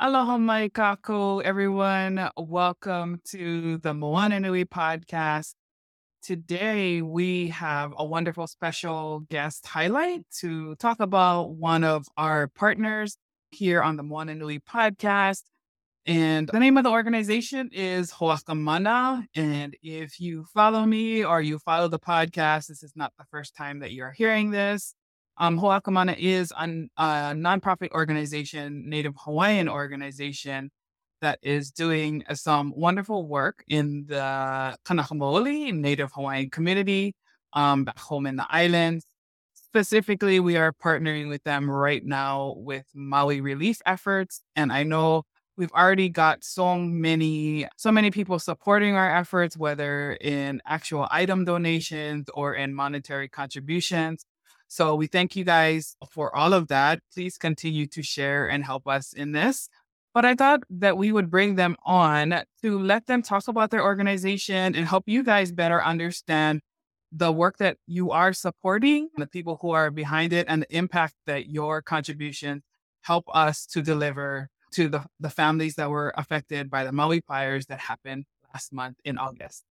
Aloha mai kakou, everyone. Welcome to the Moana Nui podcast. Today, we have a wonderful special guest highlight to talk about one of our partners here on the Moana Nui podcast. And the name of the organization is Ho'akamana. And if you follow me or you follow the podcast, this is not the first time that you're hearing this. Um, Ho'akamana is an, a nonprofit organization, Native Hawaiian organization that is doing some wonderful work in the Kanaka Maoli Native Hawaiian community um, back home in the islands. Specifically, we are partnering with them right now with Maui relief efforts. And I know we've already got so many so many people supporting our efforts whether in actual item donations or in monetary contributions so we thank you guys for all of that. Please continue to share and help us in this. But I thought that we would bring them on to let them talk about their organization and help you guys better understand the work that you are supporting, the people who are behind it, and the impact that your contributions help us to deliver to the, the families that were affected by the Maui fires that happened last month in August.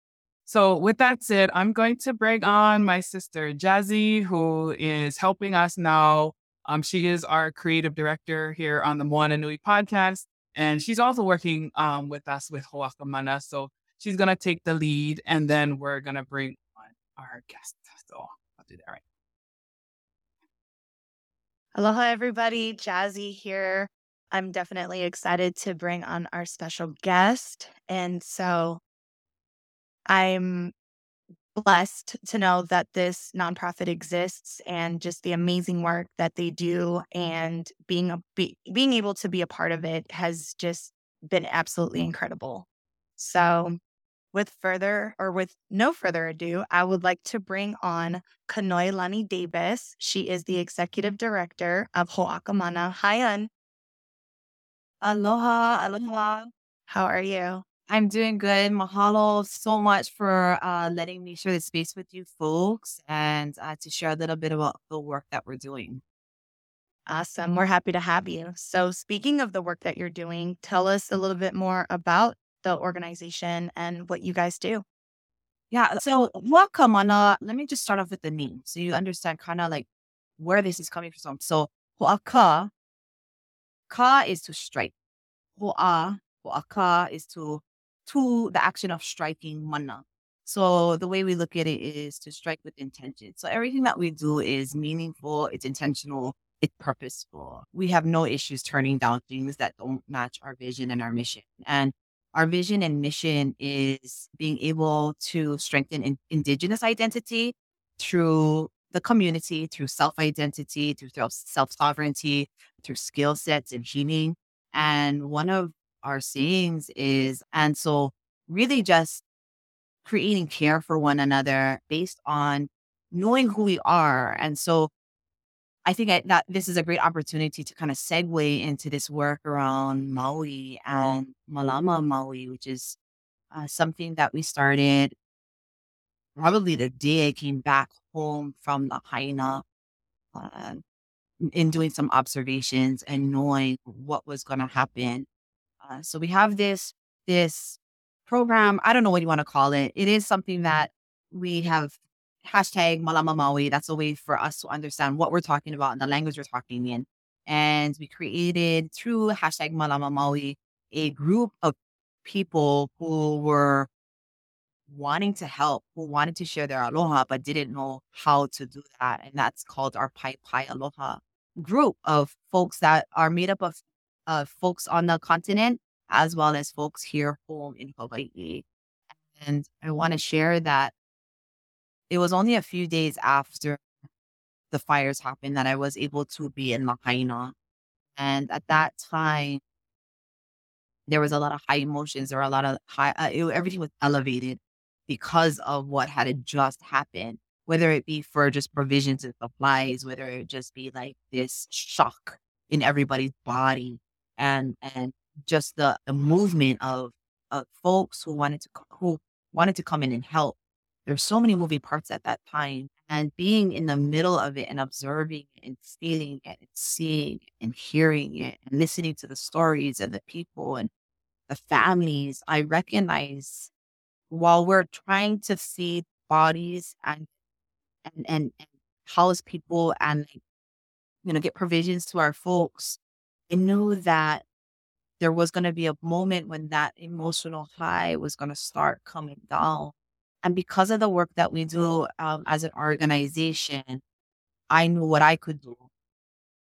So, with that said, I'm going to bring on my sister Jazzy, who is helping us now. Um, she is our creative director here on the Moana Nui podcast, and she's also working um, with us with Ho'akamana. So, she's going to take the lead, and then we're going to bring on our guest. So, I'll do that right. Aloha, everybody. Jazzy here. I'm definitely excited to bring on our special guest. And so I'm blessed to know that this nonprofit exists and just the amazing work that they do and being a, be, being able to be a part of it has just been absolutely incredible. So, with further or with no further ado, I would like to bring on Kanoelani Davis. She is the executive director of Ho'akamana. Hi, Un. Aloha, aloha. How are you? I'm doing good. Mahalo so much for uh, letting me share the space with you folks and uh, to share a little bit about the work that we're doing. Awesome. We're happy to have you. So, speaking of the work that you're doing, tell us a little bit more about the organization and what you guys do. Yeah. So, welcome on. Uh, let me just start off with the name so you understand kind of like where this is coming from. So, ho'aka, ka is to strike. Ho'a, ho'aka is to to the action of striking mana. So the way we look at it is to strike with intention. So everything that we do is meaningful, it's intentional, it's purposeful. We have no issues turning down things that don't match our vision and our mission. And our vision and mission is being able to strengthen in- indigenous identity through the community, through self identity, through self sovereignty, through skill sets and healing. And one of our sayings is, and so really just creating care for one another based on knowing who we are. And so I think I, that this is a great opportunity to kind of segue into this work around Maui and Malama Maui, which is uh, something that we started probably the day I came back home from the Haina uh, in doing some observations and knowing what was going to happen uh, so we have this this program. I don't know what you want to call it. It is something mm-hmm. that we have hashtag Malama Maui. That's a way for us to understand what we're talking about and the language we're talking in. And we created through hashtag Malama Maui a group of people who were wanting to help, who wanted to share their aloha, but didn't know how to do that. And that's called our Pai Pai Aloha group of folks that are made up of folks on the continent as well as folks here home in Hawaii. And I want to share that it was only a few days after the fires happened that I was able to be in Lahaina. And at that time, there was a lot of high emotions. There were a lot of high, uh, it, everything was elevated because of what had just happened, whether it be for just provisions and supplies, whether it just be like this shock in everybody's body and and just the, the movement of of folks who wanted to who wanted to come in and help. There's so many moving parts at that time. and being in the middle of it and observing and feeling it and seeing it and hearing it and listening to the stories and the people and the families, I recognize while we're trying to feed bodies and and and, and house people and you know get provisions to our folks, I knew that there was going to be a moment when that emotional high was going to start coming down. And because of the work that we do um, as an organization, I knew what I could do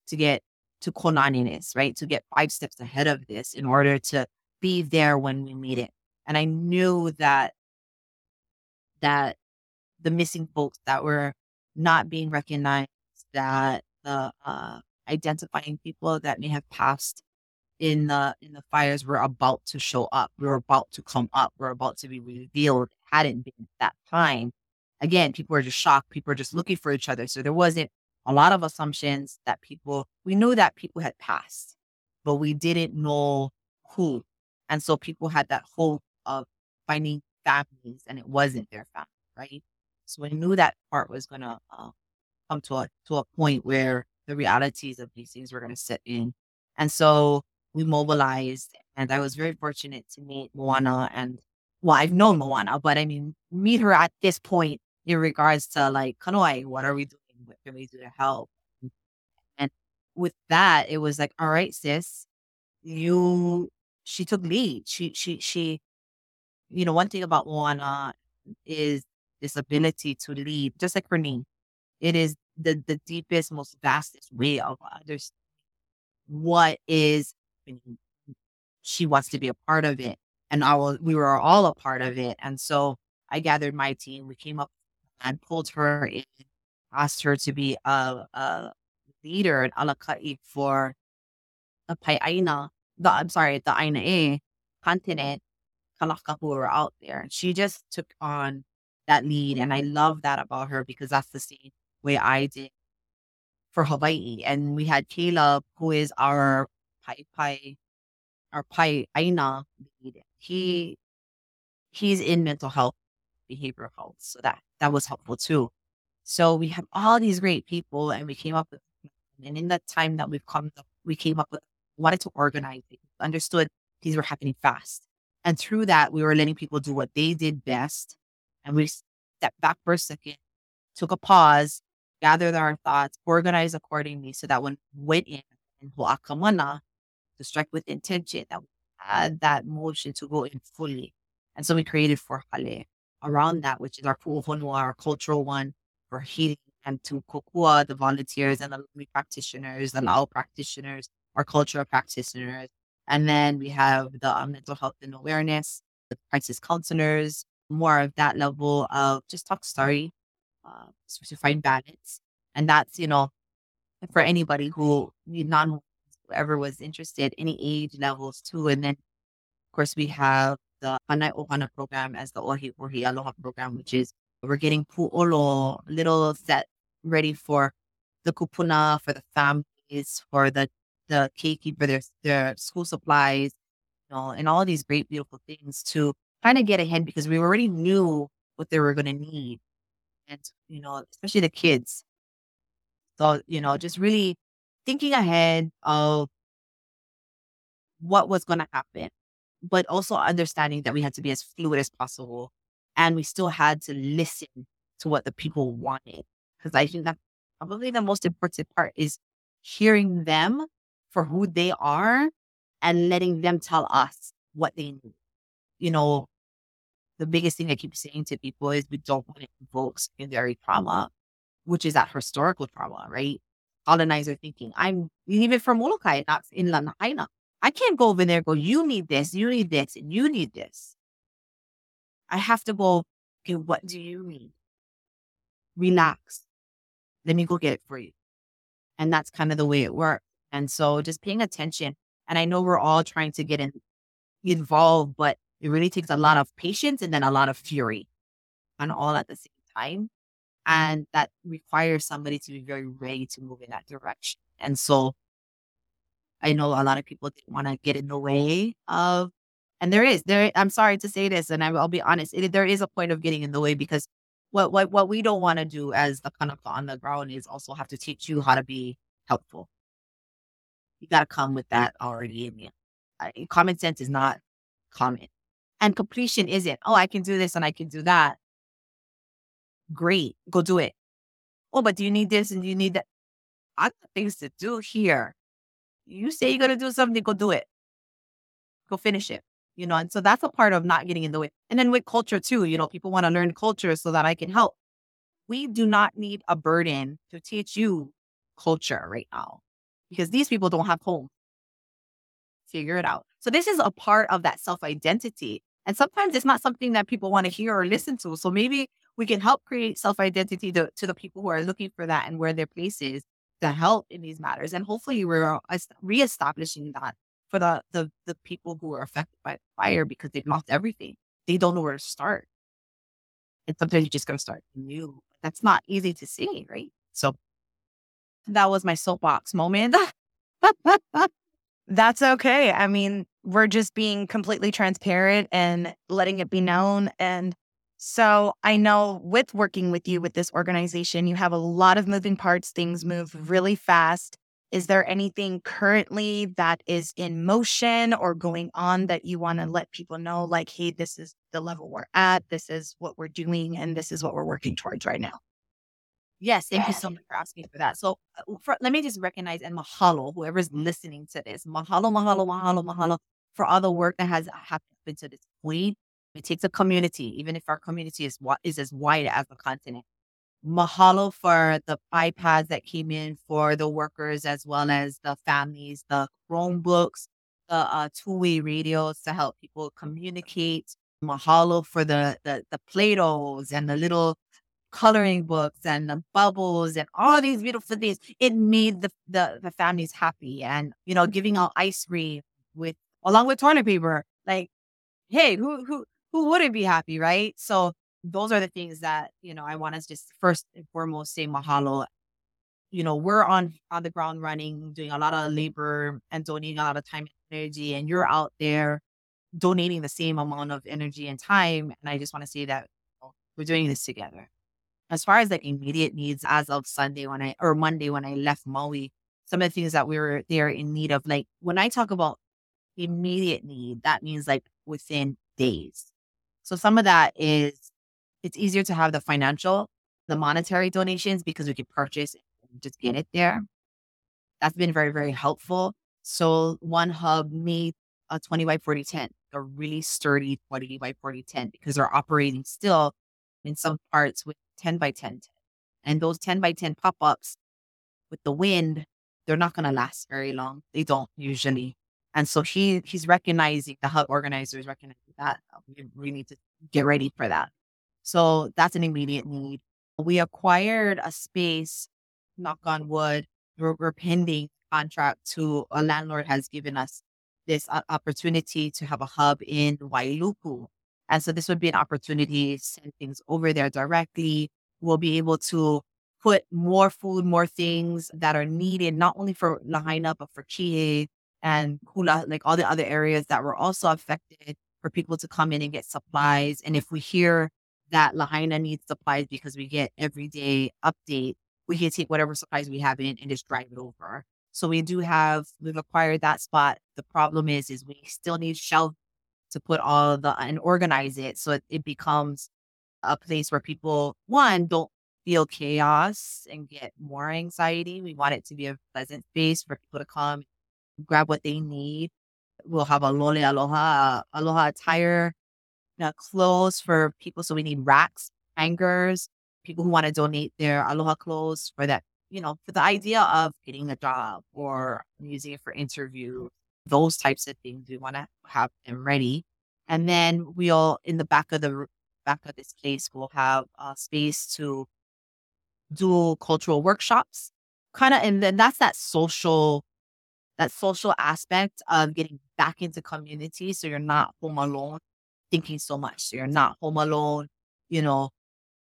to get to Konaniness, right? To get five steps ahead of this in order to be there when we need it. And I knew that that the missing folks that were not being recognized, that the uh, identifying people that may have passed in the in the fires were about to show up. We were about to come up. We are about to be revealed. hadn't been at that time. Again, people were just shocked. People were just looking for each other. So there wasn't a lot of assumptions that people we knew that people had passed, but we didn't know who. And so people had that hope of finding families and it wasn't their family, right? So we knew that part was going to uh, come to a, to a point where the realities of these things were going to set in. And so we mobilized and I was very fortunate to meet Moana and well, I've known Moana, but I mean, meet her at this point in regards to like, Kanoi, what are we doing? What can we do to help? And with that, it was like, all right, sis, you she took lead. She she she you know, one thing about Moana is this ability to lead, just like name. It is the the deepest, most vastest way of understanding what is she wants to be a part of it. And I was, we were all a part of it. And so I gathered my team. We came up and pulled her in, asked her to be a, a leader in Alakai for the Pai'aina the I'm sorry, the Aina continent, Kalaka who were out there. And she just took on that lead. And I love that about her because that's the same way I did for Hawaii. And we had Caleb, who is our Pai Pai, our Pai Aina lead. He he's in mental health, behavioral health. So that that was helpful too. So we have all these great people and we came up with and in that time that we've come up, we came up with wanted to organize it, understood these were happening fast. And through that, we were letting people do what they did best. And we stepped back for a second, took a pause, gathered our thoughts, organized accordingly so that when we went in and Ho'akamana to strike with intention, that we had that motion to go in fully. And so we created for Hale around that, which is our Pu'uhonua, our cultural one for healing, and to Kokua, the volunteers and the practitioners, the Lao practitioners, our cultural practitioners. And then we have the um, mental health and awareness, the crisis counselors, more of that level of just talk story uh, to find balance. And that's, you know, for anybody who, non whoever was interested, any age levels too. And then, of course, we have the Hanai Ohana program as the Ohi Ohi Aloha program, which is we're getting pu'olo, little set ready for the kupuna, for the families, for the the keiki for their their school supplies, you know, and all these great, beautiful things to kind of get ahead because we already knew what they were going to need, and you know, especially the kids. So you know, just really thinking ahead of what was going to happen, but also understanding that we had to be as fluid as possible, and we still had to listen to what the people wanted because I think that probably the most important part is hearing them for who they are and letting them tell us what they need. You know, the biggest thing I keep saying to people is we don't want to invoke secondary trauma, which is that historical trauma, right? Colonizer thinking. I'm even from Molokai, not in Lahaina. I can't go over there go, you need this, you need this, and you need this. I have to go, okay, what do you need? Relax. Let me go get it for you. And that's kind of the way it works. And so just paying attention. And I know we're all trying to get in, involved, but it really takes a lot of patience and then a lot of fury and all at the same time. And that requires somebody to be very ready to move in that direction. And so I know a lot of people didn't want to get in the way of, and there is, there, I'm sorry to say this, and I, will be honest, it, there is a point of getting in the way because what what what we don't want to do as the kind of on the ground is also have to teach you how to be helpful. You got to come with that already in you. Uh, common sense is not common, and completion isn't. Oh, I can do this and I can do that. Great, go do it. Oh, but do you need this and do you need that? I got things to do here. You say you're gonna do something, go do it. Go finish it you know, and so that's a part of not getting in the way. And then with culture too, you know, people want to learn culture so that I can help. We do not need a burden to teach you culture right now because these people don't have home. Figure it out. So this is a part of that self identity. And sometimes it's not something that people want to hear or listen to. So maybe we can help create self identity to, to the people who are looking for that and where their place is to help in these matters. And hopefully we're reestablishing that for the, the the people who are affected by the fire because they've lost everything. They don't know where to start. And sometimes you just gotta start new. That's not easy to see, right? So that was my soapbox moment. That's okay. I mean, we're just being completely transparent and letting it be known. And so I know with working with you with this organization, you have a lot of moving parts. Things move really fast. Is there anything currently that is in motion or going on that you want to let people know, like, hey, this is the level we're at, this is what we're doing, and this is what we're working towards right now? Yes, thank you so much for asking for that. So, uh, for, let me just recognize and mahalo whoever's listening to this. Mahalo, mahalo, mahalo, mahalo for all the work that has happened to this point. It takes a community, even if our community is is as wide as the continent mahalo for the iPads that came in for the workers as well as the families, the Chromebooks, the uh, two-way radios to help people communicate. Mahalo for the the the Play-Dohs and the little coloring books and the bubbles and all these beautiful things. It made the, the the families happy and you know giving out ice cream with along with toilet paper. Like, hey, who who who wouldn't be happy, right? So those are the things that you know I want to just first and foremost say mahalo. You know, we're on on the ground running, doing a lot of labor and donating a lot of time and energy, and you're out there donating the same amount of energy and time. And I just want to say that you know, we're doing this together. As far as like immediate needs, as of Sunday when I or Monday when I left Maui, some of the things that we were there in need of, like when I talk about immediate need, that means like within days. So some of that is it's easier to have the financial, the monetary donations because we can purchase and just get it there. That's been very, very helpful. So one hub made a 20 by 40 tent, a really sturdy 20 by 40 tent because they're operating still in some parts with 10 by 10 And those 10 by 10 pop ups with the wind, they're not going to last very long. They don't usually. And so he he's recognizing the hub organizers recognizing that uh, we, we need to get ready for that. So that's an immediate need. We acquired a space, knock on wood, we're, we're pending contract to a landlord has given us this uh, opportunity to have a hub in Wailuku. And so this would be an opportunity to send things over there directly. We'll be able to put more food, more things that are needed, not only for Lahaina, but for Kihei and Kula, like all the other areas that were also affected for people to come in and get supplies. And if we hear that Lahaina needs supplies because we get everyday update, we can take whatever supplies we have in and just drive it over. So we do have, we've acquired that spot. The problem is, is we still need shelf to put all the, and organize it. So it, it becomes a place where people, one, don't feel chaos and get more anxiety. We want it to be a pleasant space for people to come, grab what they need. We'll have a lole aloha, aloha attire uh, clothes for people. So we need racks, hangers, people who want to donate their aloha clothes for that, you know, for the idea of getting a job or using it for interview, those types of things. We want to have them ready. And then we'll, in the back of the back of this place, we'll have a space to do cultural workshops. Kind of, and then that's that social that social aspect of getting back into community so you're not home alone thinking so much. So you're not home alone, you know,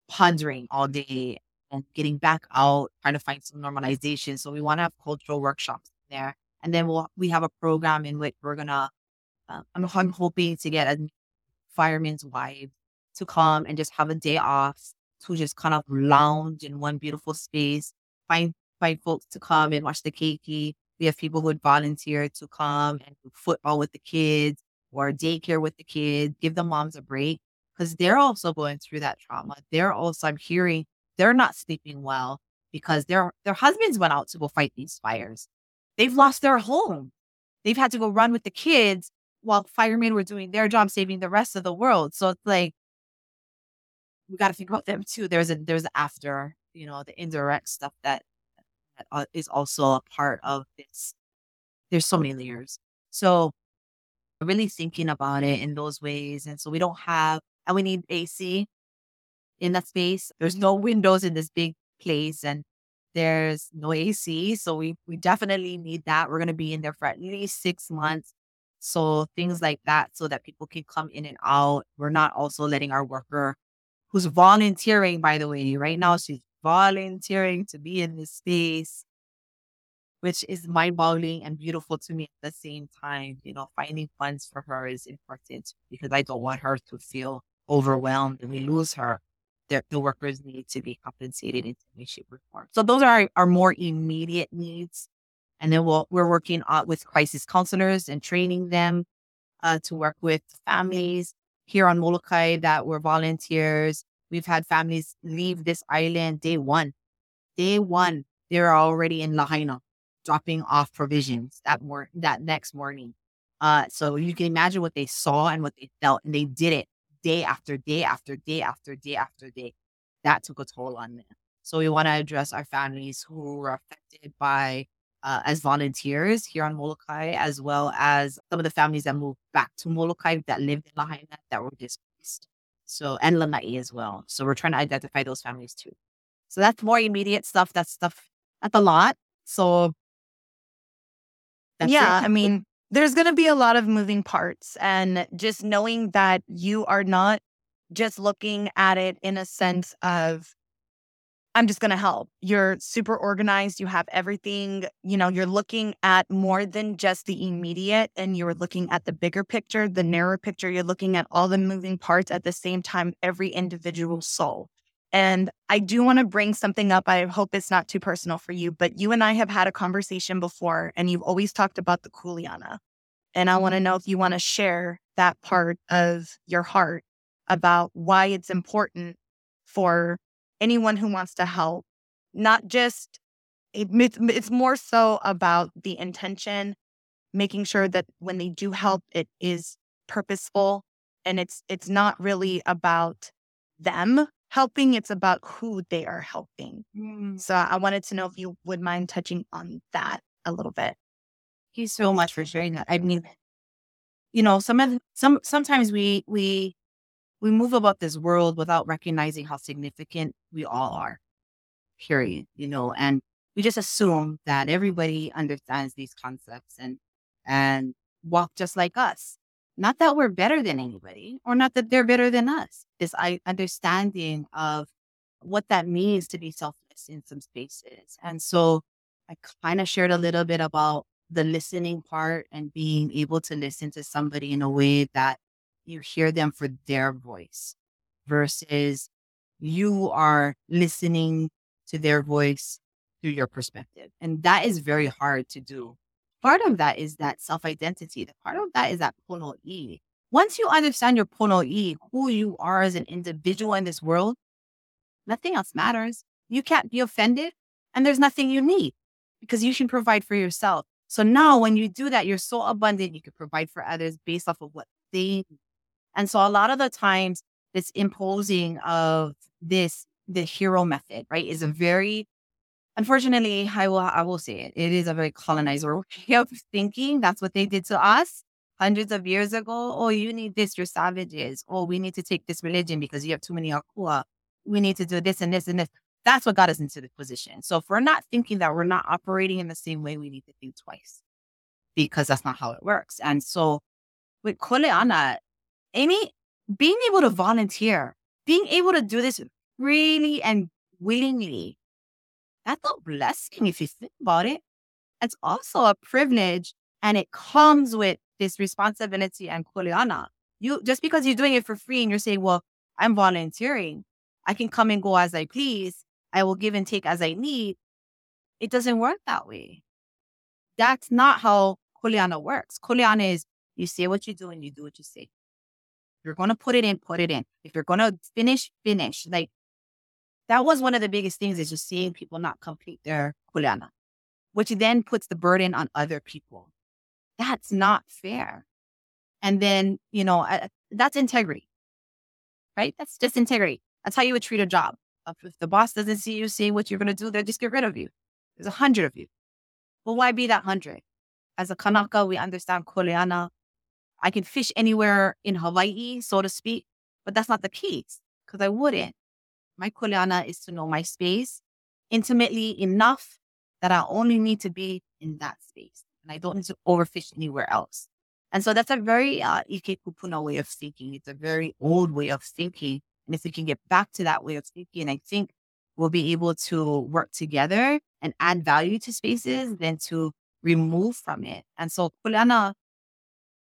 pondering all day and getting back out, trying to find some normalization. So we want to have cultural workshops there. And then we'll, we have a program in which we're going to, uh, I'm, I'm hoping to get a fireman's wife to come and just have a day off to just kind of lounge in one beautiful space, find find folks to come and watch the keiki. We have people who would volunteer to come and do football with the kids or daycare with the kids, give the moms a break because they're also going through that trauma. They're also, I'm hearing, they're not sleeping well because their their husbands went out to go fight these fires. They've lost their home. They've had to go run with the kids while firemen were doing their job saving the rest of the world. So it's like we got to think about them too. There's a there's after you know the indirect stuff that, that uh, is also a part of this. There's so many layers. So really thinking about it in those ways, and so we don't have and we need AC in that space. There's no windows in this big place, and there's no AC, so we we definitely need that. We're gonna be in there for at least six months. So things like that, so that people can come in and out. We're not also letting our worker who's volunteering, by the way, right now she's volunteering to be in this space, which is mind boggling and beautiful to me at the same time. You know, finding funds for her is important because I don't want her to feel overwhelmed and we lose her. The, the workers need to be compensated in some way, shape, or form. So those are our, our more immediate needs. And then we'll, we're working with crisis counselors and training them uh, to work with families here on Molokai that were volunteers. We've had families leave this island day one. Day one, they're already in Lahaina, dropping off provisions that mor- that next morning. Uh, so you can imagine what they saw and what they felt, and they did it day after day after day after day after day. That took a toll on them. So we want to address our families who were affected by uh, as volunteers here on Molokai, as well as some of the families that moved back to Molokai that lived in Lahaina that were displaced. So, and Lanai as well. So we're trying to identify those families too. So that's more immediate stuff. That's stuff, that's a lot. So, yeah, it. I mean, there's going to be a lot of moving parts. And just knowing that you are not just looking at it in a sense of, I'm just going to help. You're super organized. You have everything, you know, you're looking at more than just the immediate and you're looking at the bigger picture, the narrower picture. You're looking at all the moving parts at the same time, every individual soul. And I do want to bring something up. I hope it's not too personal for you, but you and I have had a conversation before, and you've always talked about the Kuleana. And I want to know mm-hmm. if you want to share that part of your heart about why it's important for anyone who wants to help, not just it's more so about the intention, making sure that when they do help, it is purposeful and it's it's not really about them helping it's about who they are helping mm. so i wanted to know if you would mind touching on that a little bit Thank you so much for sharing that. I mean, you know, some of some sometimes we we we move about this world without recognizing how significant we all are. Period. You know, and we just assume that everybody understands these concepts and and walk just like us. Not that we're better than anybody, or not that they're better than us. This understanding of what that means to be selfless in some spaces. And so I kind of shared a little bit about the listening part and being able to listen to somebody in a way that you hear them for their voice versus you are listening to their voice through your perspective. And that is very hard to do. Part of that is that self identity. The part of that is that pono e. Once you understand your pono e, who you are as an individual in this world, nothing else matters. You can't be offended, and there's nothing you need because you can provide for yourself. So now when you do that, you're so abundant, you can provide for others based off of what they. And so a lot of the times this imposing of this, the hero method, right, is a very, unfortunately, I will, I will say it, it is a very colonizer way of thinking. That's what they did to us hundreds of years ago. Oh, you need this, you're savages. Oh, we need to take this religion because you have too many akua. We need to do this and this and this. That's what got us into the position. So if we're not thinking that we're not operating in the same way, we need to think twice because that's not how it works. And so with Kuleana, Amy, being able to volunteer, being able to do this freely and willingly, that's a blessing if you think about it. It's also a privilege and it comes with this responsibility and Kuleana. You just because you're doing it for free and you're saying, well, I'm volunteering, I can come and go as I please. I will give and take as I need. It doesn't work that way. That's not how Kuleana works. Kuleana is you say what you do and you do what you say. You're going to put it in, put it in. If you're going to finish, finish. Like that was one of the biggest things is just seeing people not complete their Kuleana, which then puts the burden on other people. That's not fair. And then, you know, that's integrity, right? That's just integrity. That's how you would treat a job. If the boss doesn't see you seeing what you're going to do, they'll just get rid of you. There's a hundred of you. Well, why be that hundred? As a Kanaka, we understand Kuleana. I can fish anywhere in Hawaii, so to speak, but that's not the case because I wouldn't. My Kuleana is to know my space intimately enough that I only need to be in that space and I don't need to overfish anywhere else. And so that's a very uh, Ike Kupuna way of thinking. It's a very old way of thinking. And if we can get back to that way of thinking, I think we'll be able to work together and add value to spaces than to remove from it. And so Kuleana,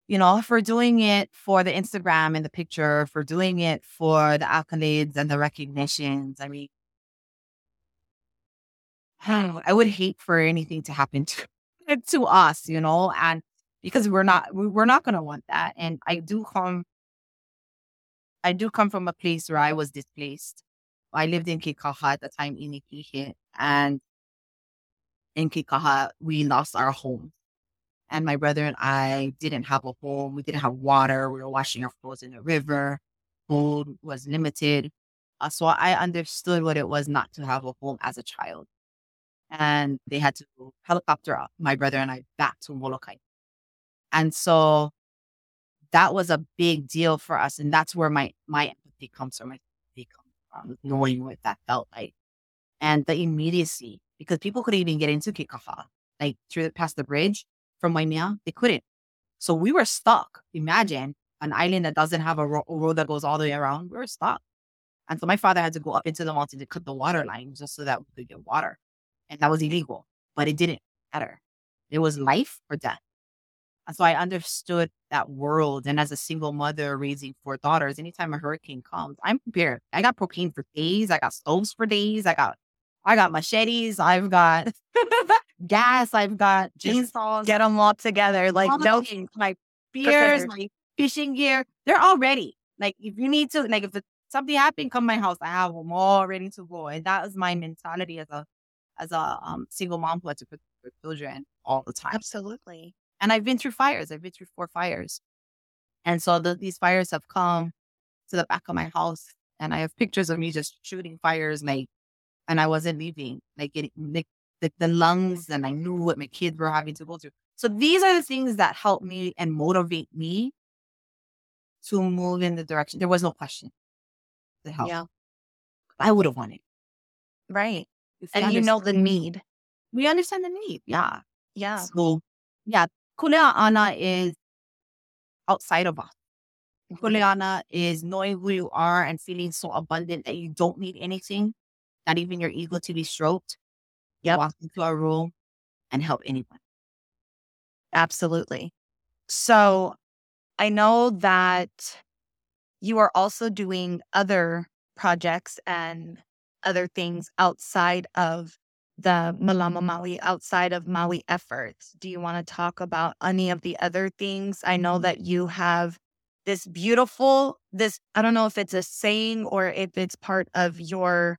you know, for doing it for the Instagram and the picture, for doing it for the accolades and the recognitions, I mean, I would hate for anything to happen to, to us, you know, and because we're not, we're not going to want that. And I do come, I do come from a place where I was displaced. I lived in Kekaha at the time Iniki hit, and in Kekaha, we lost our home. And my brother and I didn't have a home. We didn't have water. We were washing our clothes in the river. Food was limited. Uh, so I understood what it was not to have a home as a child. And they had to helicopter my brother and I back to Molokai. And so that was a big deal for us. And that's where my, my empathy comes from. My empathy comes from knowing what that felt like. And the immediacy, because people couldn't even get into Kekaha, like through past the bridge from Waimea, they couldn't. So we were stuck. Imagine an island that doesn't have a, ro- a road that goes all the way around. We were stuck. And so my father had to go up into the mountain to cut the water line just so that we could get water. And that was illegal, but it didn't matter. It was life or death. And so I understood that world. And as a single mother raising four daughters, anytime a hurricane comes, I'm prepared. I got propane for days. I got stoves for days. I got I got machetes. I've got gas. I've got chainsaws. Get them all together. Like, all no, things, my spears, my fishing gear. They're all ready. Like, if you need to, like, if something happened, come my house. I have them all ready to go. And that was my mentality as a as a um, single mom who had to put her children all the time. absolutely. And I've been through fires. I've been through four fires. And so the, these fires have come to the back of my house. And I have pictures of me just shooting fires, like, and I wasn't leaving, like the, the lungs, and I knew what my kids were having to go through. So these are the things that help me and motivate me to move in the direction. There was no question to help. Yeah. I would have wanted. Right. If And you know the need. We understand the need. Yeah. Yeah. So, yeah, Kuleana is outside of us. Mhm. Kuleana is knowing who you are and feeling so abundant that you don't need anything, not even your ego to be stroked. Yep. Walk into our room and help anyone. Absolutely. So I know that you are also doing other projects and other things outside of the Malama Maui, outside of Maui efforts. Do you want to talk about any of the other things? I know that you have this beautiful, this, I don't know if it's a saying or if it's part of your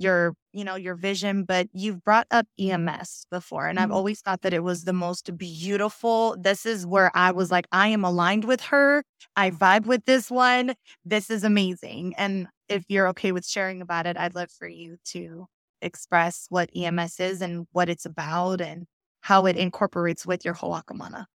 your you know your vision but you've brought up ems before and i've Mhm. always thought that it was the most beautiful. This is where i was like i am aligned with her. I vibe with this one. This is amazing. And if you're okay with sharing about it i'd love for you to express what ems is and what it's about and how it incorporates with your hoakamana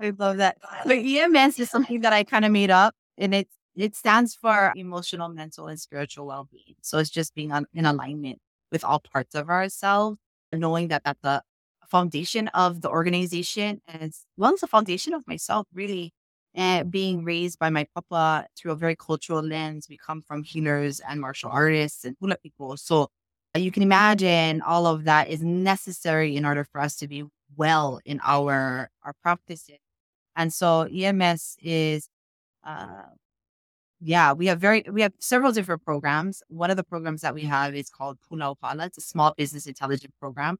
I love that. But EMS is something that I kind of made up, and it it stands for emotional, mental, and spiritual well being. So it's just being on, in alignment with all parts of ourselves, knowing that that's the foundation of the organization, as well as the foundation of myself. Really, and being raised by my papa through a very cultural lens. We come from healers and martial artists and hula people, so you can imagine all of that is necessary in order for us to be well in our our practices. And so EMS is uh, yeah, we have very we have several different programs. One of the programs that we mm-hmm. have is called Puna Opala. It's a small business intelligence program.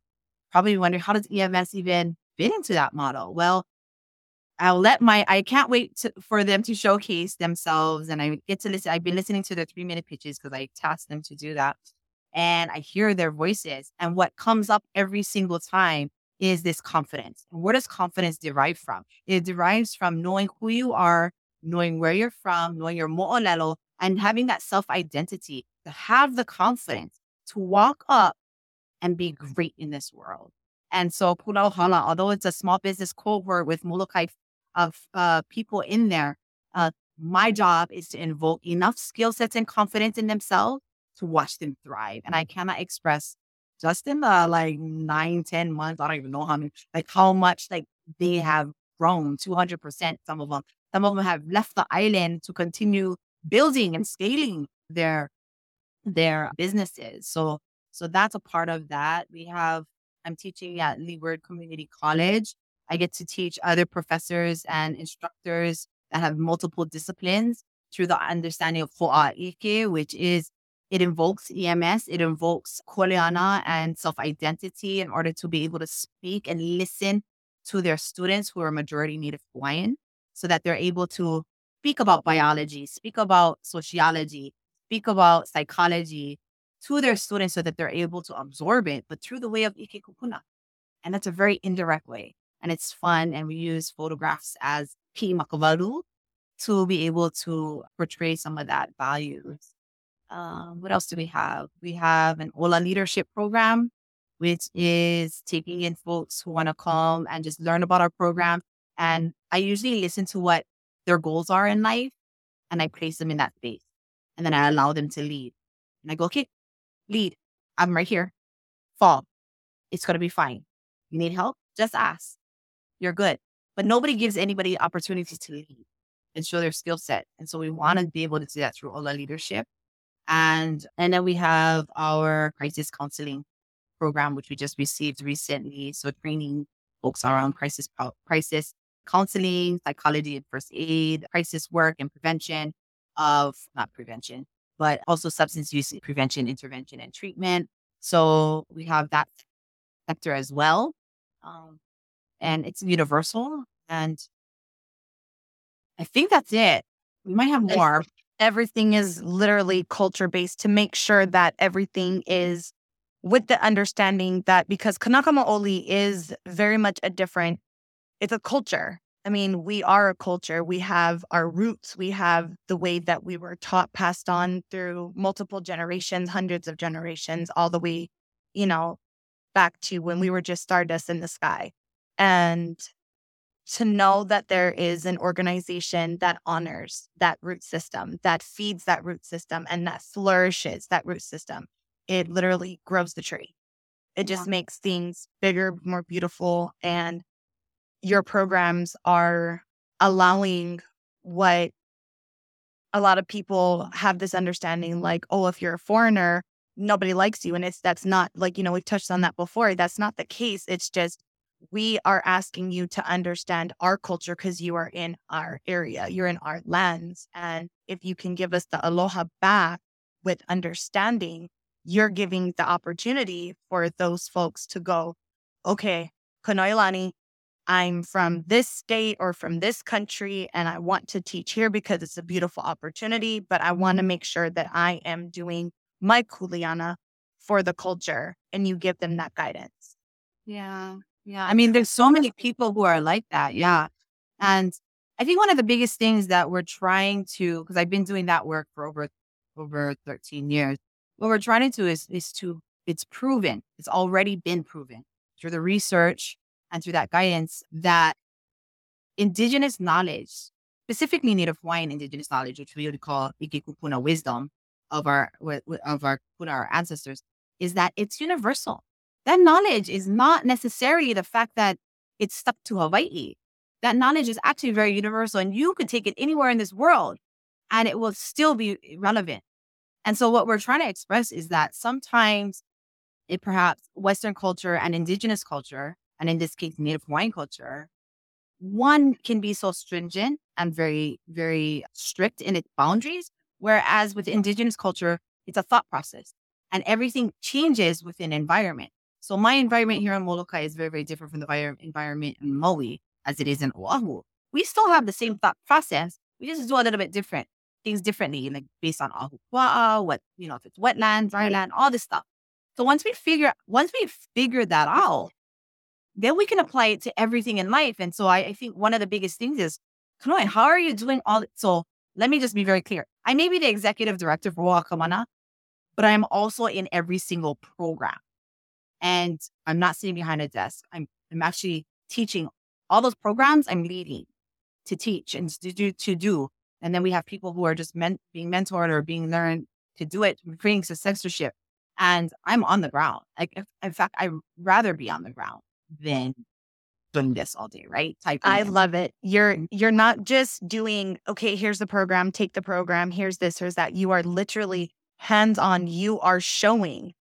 Probably wondering how does EMS even fit into that model? Well, I'll let my I can't wait to, for them to showcase themselves, and I get to listen. I've been listening to their three minute pitches because I tasked them to do that, and I hear their voices. And what comes up every single time is this confidence. And where does confidence derive from? It derives from knowing who you are, knowing where you're from, knowing your mo'olelo, and having that self identity to have the confidence to walk up and be great in this world. And so Puna Hala, although it's a small business cohort with Molokai of uh, people in there, uh, my job is to invoke enough skill sets and confidence in themselves to watch them thrive. And I cannot express just in the like nine, ten months, I don't even know how many, like how much like they have grown 200%. Some of them, some of them have left the island to continue building and scaling their, their businesses. So, so that's a part of that. We have, I'm teaching at Leeward Community College. I get to teach other professors and instructors that have multiple disciplines through the understanding of Ho'a'ike, which is it invokes EMS, it invokes Kuleana and self identity in order to be able to speak and listen to their students who are majority Native Hawaiian so that they're able to speak about biology, speak about sociology, speak about psychology to their students so that they're able to absorb it, but through the way of Ike Kupuna. And that's a very indirect way. And it's fun. And we use photographs as Pi Makavalu to be able to portray some of that values. Um, what else do we have? We have an Ola leadership program, which is taking in folks who want to come and just learn about our program. And I usually listen to what their goals are in life and I place them in that space. And then I allow them to lead. And I go, okay, lead. I'm right here. Fall. It's going to be fine. You need help? Just ask. You're good. But nobody gives anybody opportunities to lead and show their skill set. And so we want to be able to do that through Ola leadership. And and then we have our crisis counseling program, which we just received recently. So training folks around crisis uh, crisis counseling, psychology and first aid, crisis work and prevention of not prevention, but also substance use prevention, intervention, and treatment. So we have that sector as well. Um, and it's universal. And I think that's it. We might have more everything is literally culture based to make sure that everything is with the understanding that because Kanaka Maoli is very much a different, it's a culture. I mean, we are a culture. We have our roots. We have the way that we were taught, passed on through multiple generations, hundreds of generations, all the way, you know, back to when we were just stardust in the sky. And to know that there is an organization that honors that root system, that feeds that root system, and that flourishes that root system. It literally grows the tree. It just yeah. makes things bigger, more beautiful. And your programs are allowing what a lot of people have this understanding like, oh, if you're a foreigner, nobody likes you. And it's that's not like, you know, we've touched on that before. That's not the case. It's just we are asking you to understand our culture because you are in our area, you're in our lands. And if you can give us the aloha back with understanding, you're giving the opportunity for those folks to go, okay, Kanoelani, I'm from this state or from this country, and I want to teach here because it's a beautiful opportunity, but I want to make sure that I am doing my kuleana for the culture. And you give them that guidance. Yeah. Yeah. I mean, there's so many people who are like that. Yeah. And I think one of the biggest things that we're trying to, because I've been doing that work for over over 13 years, what we're trying to do is is to it's proven, it's already been proven through the research and through that guidance that indigenous knowledge, specifically Native Hawaiian indigenous knowledge, which we would call Ike Kupuna wisdom of our of our our ancestors, is that it's universal that knowledge is not necessarily the fact that it's stuck to Hawaii. That knowledge is actually very universal and you could take it anywhere in this world and it will still be relevant. And so what we're trying to express is that sometimes it perhaps Western culture and indigenous culture, and in this case, Native Hawaiian culture, one can be so stringent and very, very strict in its boundaries. Whereas with indigenous culture, it's a thought process and everything changes within environment. So my environment here in Molokai is very, very different from the environment in Maui as it is in Oahu. We still have the same thought process. We just do a little bit different things differently, like based on Ahupua'a, what, you know, if it's wetland, dry land, all this stuff. So once we figure, once we figure that out, then we can apply it to everything in life. And so I, I think one of the biggest things is, Kanoe, how are you doing all? So let me just be very clear. I may be the executive director for Ho'akamana, but I'm also in every single program. And I'm not sitting behind a desk. I'm, I'm actually teaching all those programs I'm leading to teach and to do, to do. And then we have people who are just men- being mentored or being learned to do it, creating successorship. And I'm on the ground. Like, if, in fact, I'd rather be on the ground than doing this all day, right? Type. I love it. You're mm-hmm. you're not just doing okay. Here's the program. Take the program. Here's this. Here's that. You are literally hands on. You are showing.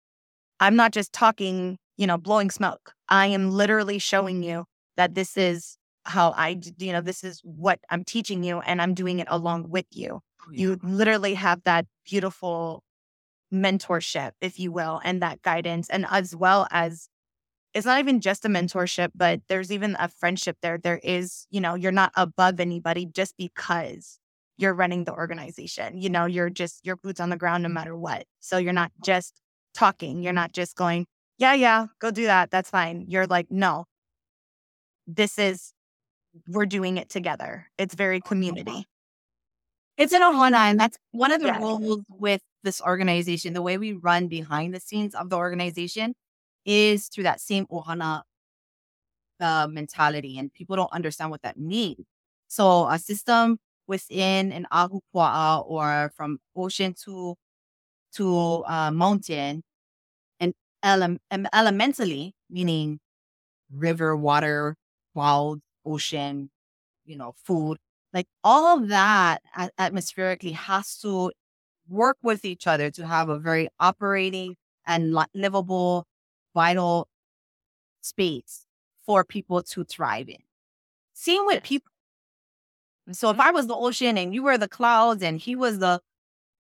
I'm not just talking. You know, blowing smoke. I am literally showing you that this is how I, you know, this is what I'm teaching you, and I'm doing it along with you. Oh, you literally have that beautiful mentorship, if you will, and that guidance, and as well as it's not even just a mentorship, but there's even a friendship there. There is, you know, you're not above anybody just because you're running the organization. You know, you're just your boots on the ground no matter what. So you're not just talking. You're not just going, yeah, yeah, go do that. That's fine. You're like, no, this is, we're doing it together. It's very community. It's an ohana. And that's one of the yes. rules with this organization. The way we run behind the scenes of the organization is through that same ohana uh, mentality, and people don't understand what that means. So a system within an ahupua'a or from ocean to to uh, mountain, and ele- elementally meaning river, water, wild, ocean, you know, food, like all of that atmospherically has to work with each other to have a very operating and livable vital space for people to thrive in. Same with people. So if mm-hmm. I was the ocean and you were the clouds and he was the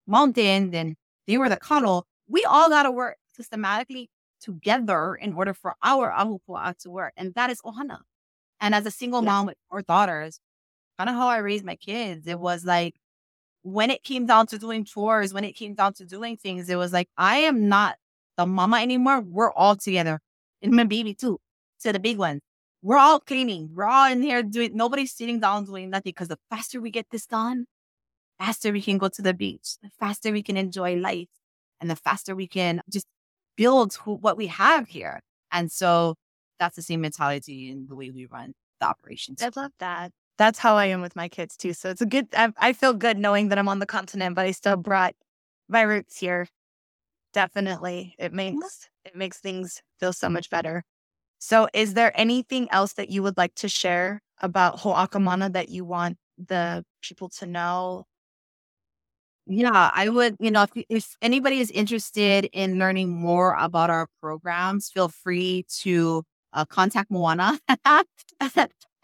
mountain, then they were the cuddle, we all got to work systematically together in order for our ahupua'a to work. And that is ohana. And as a single yes. mom with four daughters, kind of how I raised my kids, it was like when it came down to doing chores, when it came down to doing things, it was like, I am not the mama anymore. We're all together. And my baby too. So the big one. We're all cleaning. We're all in here doing nobody's sitting down doing nothing because the faster we get this done, faster we can go to the beach, the faster we can enjoy life, and the faster we can just build who, what we have here. And so that's the same mentality in the way we run the operations. I love that. That's how I am with my kids too. So it's a good, I, I feel good knowing that I'm on the continent, but I still brought my roots here definitely it makes it makes things feel so much better. So is there anything else that you would like to share about ho'akamana that you want the people to know? Yeah i would you know if, if anybody is interested in learning more about our programs feel free to uh, contact moana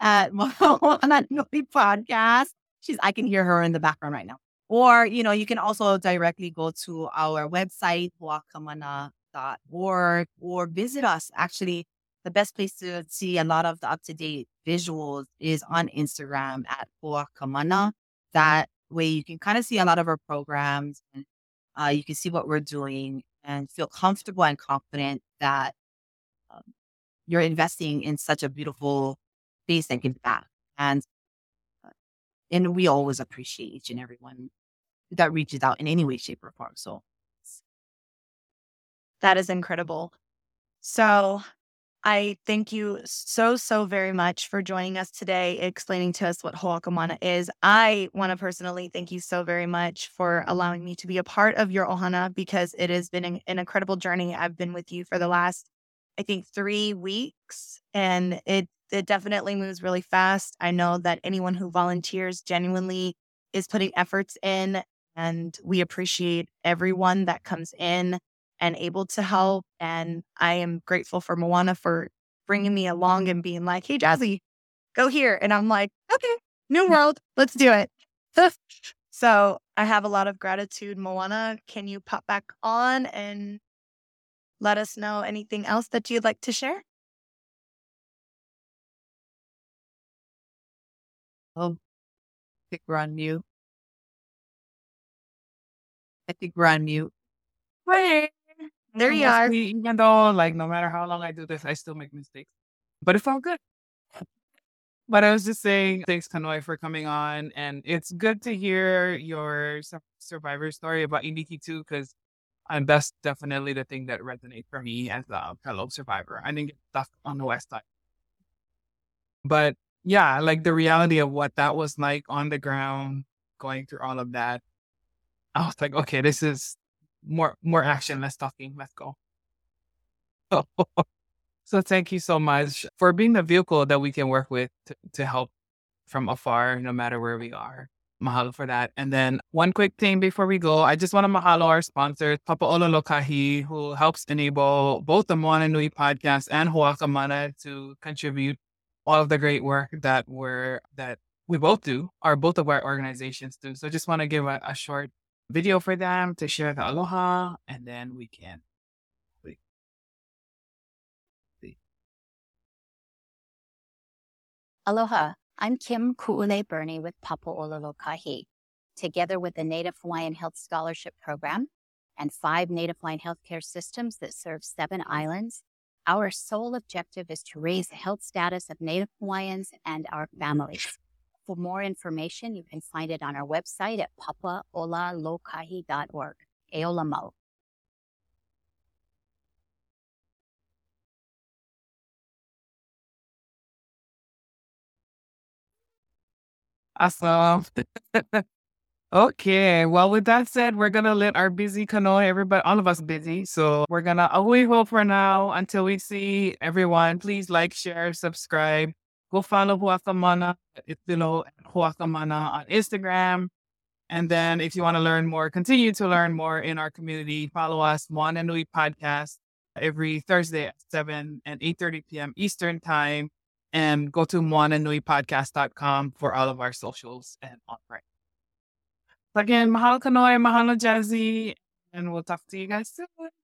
at moana podcast. She's i can hear her in the background right now or, you know, you can also directly go to our website, hoakamana.org, or visit us. Actually, the best place to see a lot of the up to date visuals is on Instagram at Hoakamana. That way you can kind of see a lot of our programs and uh, you can see what we're doing and feel comfortable and confident that um, you're investing in such a beautiful space that gives back. And and we always appreciate each and every one that reaches out in any way, shape, or form. So that is incredible. So I thank you so, so very much for joining us today, explaining to us what Ho'akamana is. I want to personally thank you so very much for allowing me to be a part of your Ohana because it has been an, an incredible journey. I've been with you for the last, I think, three weeks, and it it definitely moves really fast. I know that anyone who volunteers genuinely is putting efforts in, and we appreciate everyone that comes in and able to help. And I am grateful for Moana for bringing me along and being like, hey, Jazzy, go here. And I'm like, okay, new world, let's do it. so I have a lot of gratitude. Moana, can you pop back on and let us know anything else that you'd like to share? Oh, I think we're on mute. I think we're on mute. Hey, There you are. Even though, like, no matter how long I do this, I still make mistakes, but it's all good. But I was just saying, thanks, Kanoe, for coming on. And it's good to hear your survivor story about Iniki too, because and uh, that's definitely the thing that resonates for me as a fellow survivor. I didn't get stuck on the west side. But yeah, like the reality of what that was like on the ground, going through all of that. I was like, okay, this is more more action, less talking, let's go. So thank you so much for being the vehicle that we can work with to, to help from afar, no matter where we are. Mahalo for that. And then one quick thing before we go, I just want to mahalo our sponsors, Papa Ola Lōkahi, who helps enable both the Moana Nui podcast and Ho'akamana to contribute all of the great work that we're that we both do, or both of our organizations do. So just want to give a, a short video for them to share the aloha, and then we can Aloha, I'm Kim Ku'ule Burney with Papa Ola Lōkahi. Together with the Native Hawaiian Health Scholarship Program and five Native Hawaiian healthcare systems that serve seven islands, our sole objective is to raise the health status of Native Hawaiians and our families. For more information, you can find it on our website at papaolalokahi.org. Eola mau. Awesome. okay. Well, with that said, we're gonna let our busy Kanoe, everybody, all of us busy. So we're gonna a hui hou for now until we see everyone. Please like, share, subscribe. Go follow Ho'akamana. It's below Ho'akamana on Instagram. And then if you want to learn more, continue to learn more in our community, follow us, Moana Nui Podcast, every Thursday at 7 and 8.30 p.m. Eastern Time and go to moananuipodcast.com for all of our socials and on. Again, mahalo kanoe, mahalo jazzy, and we'll talk to you guys soon.